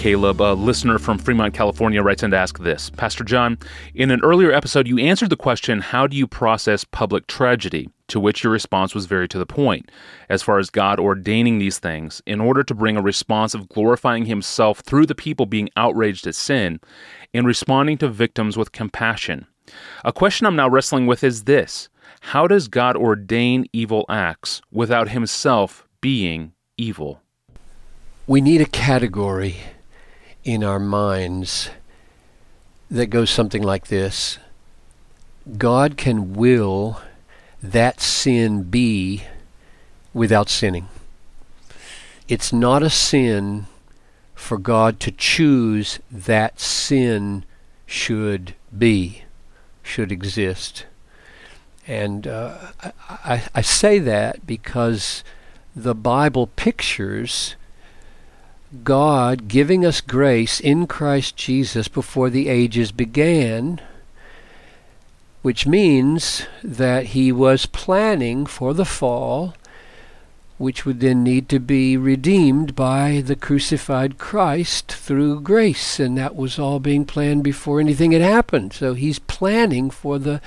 Caleb, a listener from Fremont, California, writes in to ask this Pastor John, in an earlier episode, you answered the question, How do you process public tragedy? To which your response was very to the point, as far as God ordaining these things in order to bring a response of glorifying Himself through the people being outraged at sin and responding to victims with compassion. A question I'm now wrestling with is this How does God ordain evil acts without Himself being evil? We need a category in our minds that goes something like this God can will that sin be without sinning. It's not a sin for God to choose that sin should be, should exist. And uh, I, I, say that because the Bible pictures God giving us grace in Christ Jesus before the ages began which means that he was planning for the fall, which would then need to be redeemed by the crucified Christ through grace, and that was all being planned before anything had happened. So he's planning for the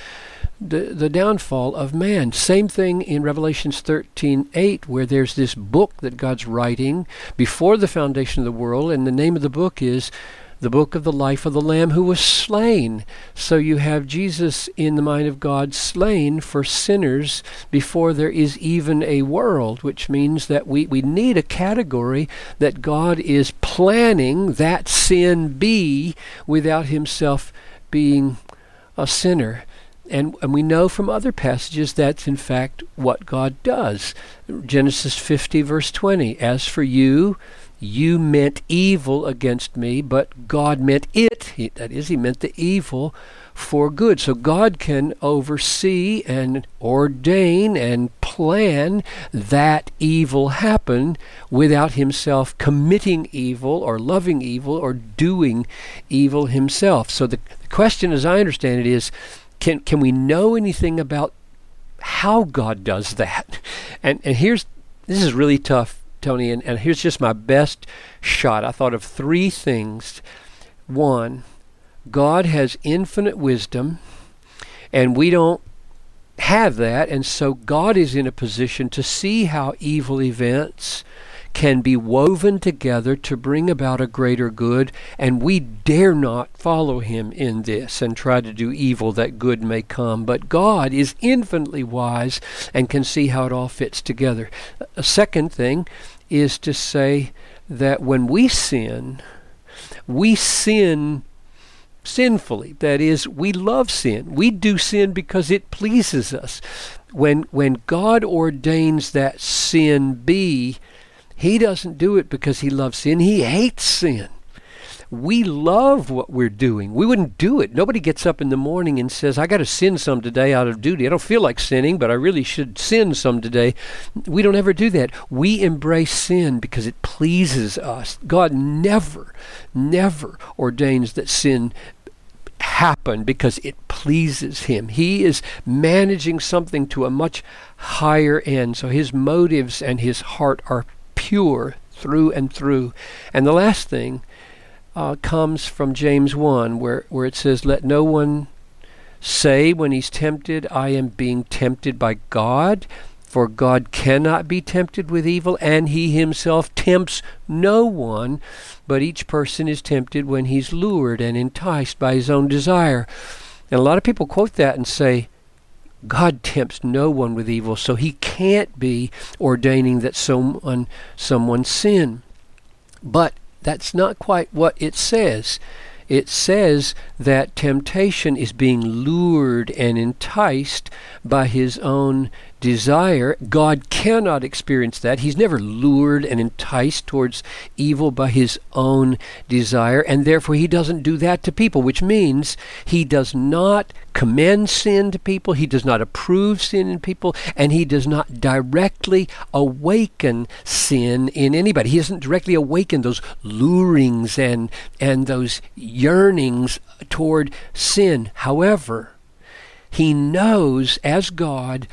the, the downfall of man. Same thing in Revelations 13:8 where there's this book that God's writing before the foundation of the world and the name of the book is the book of the life of the Lamb who was slain. So you have Jesus in the mind of God slain for sinners before there is even a world, which means that we, we need a category that God is planning that sin be without himself being a sinner. And, and we know from other passages that's in fact what God does. Genesis 50, verse 20. As for you, you meant evil against me, but God meant it, he, that is, He meant the evil for good. So God can oversee and ordain and plan that evil happen without Himself committing evil or loving evil or doing evil Himself. So the, the question, as I understand it, is can, can we know anything about how God does that? And, and here's this is really tough Tony, and, and here's just my best shot. I thought of three things. One, God has infinite wisdom, and we don't have that, and so God is in a position to see how evil events can be woven together to bring about a greater good, and we dare not follow him in this and try to do evil that good may come. But God is infinitely wise and can see how it all fits together. A second thing is to say that when we sin, we sin sinfully. That is, we love sin. We do sin because it pleases us. When when God ordains that sin be, he doesn't do it because he loves sin. He hates sin we love what we're doing. We wouldn't do it. Nobody gets up in the morning and says, I got to sin some today out of duty. I don't feel like sinning, but I really should sin some today. We don't ever do that. We embrace sin because it pleases us. God never, never ordains that sin happen because it pleases him. He is managing something to a much higher end. So his motives and his heart are pure through and through. And the last thing uh, comes from James 1, where, where it says, Let no one say when he's tempted, I am being tempted by God. For God cannot be tempted with evil, and he himself tempts no one, but each person is tempted when he's lured and enticed by his own desire. And a lot of people quote that and say, God tempts no one with evil, so he can't be ordaining that someone someone sin. But that's not quite what it says. It says that temptation is being lured and enticed by his own desire. God cannot experience that. He's never lured and enticed towards evil by his own desire, and therefore he doesn't do that to people, which means he does not commend sin to people, he does not approve sin in people, and he does not directly awaken sin in anybody. He doesn't directly awaken those lurings and and those yearnings toward sin. However, he knows as God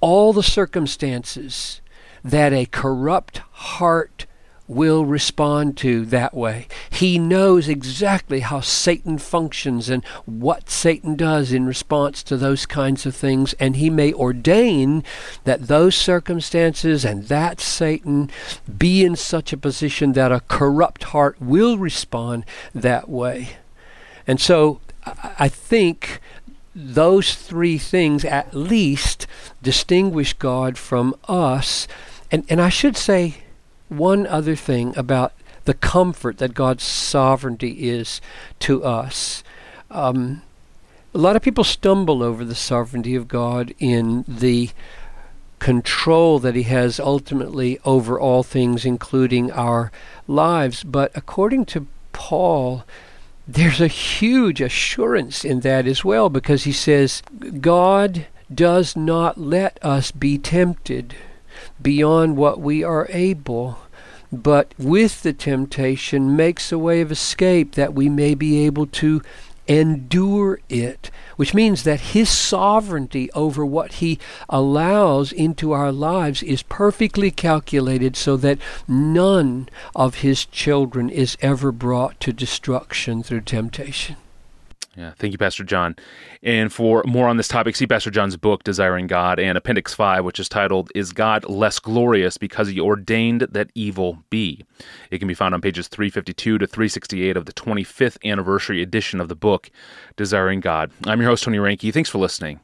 all the circumstances that a corrupt heart will respond to that way. He knows exactly how Satan functions and what Satan does in response to those kinds of things, and he may ordain that those circumstances and that Satan be in such a position that a corrupt heart will respond that way. And so I think those three things at least distinguish God from us. And, and I should say one other thing about the comfort that God's sovereignty is to us. Um, a lot of people stumble over the sovereignty of God in the control that He has ultimately over all things, including our lives. But according to Paul, there's a huge assurance in that as well because he says, God does not let us be tempted beyond what we are able, but with the temptation makes a way of escape that we may be able to endure it, which means that His sovereignty over what He allows into our lives is perfectly calculated so that none of His children is ever brought to destruction through temptation. Yeah, thank you, Pastor John. And for more on this topic, see Pastor John's book, Desiring God, and Appendix 5, which is titled, Is God Less Glorious Because He Ordained That Evil Be? It can be found on pages 352 to 368 of the 25th anniversary edition of the book, Desiring God. I'm your host, Tony Reinke. Thanks for listening.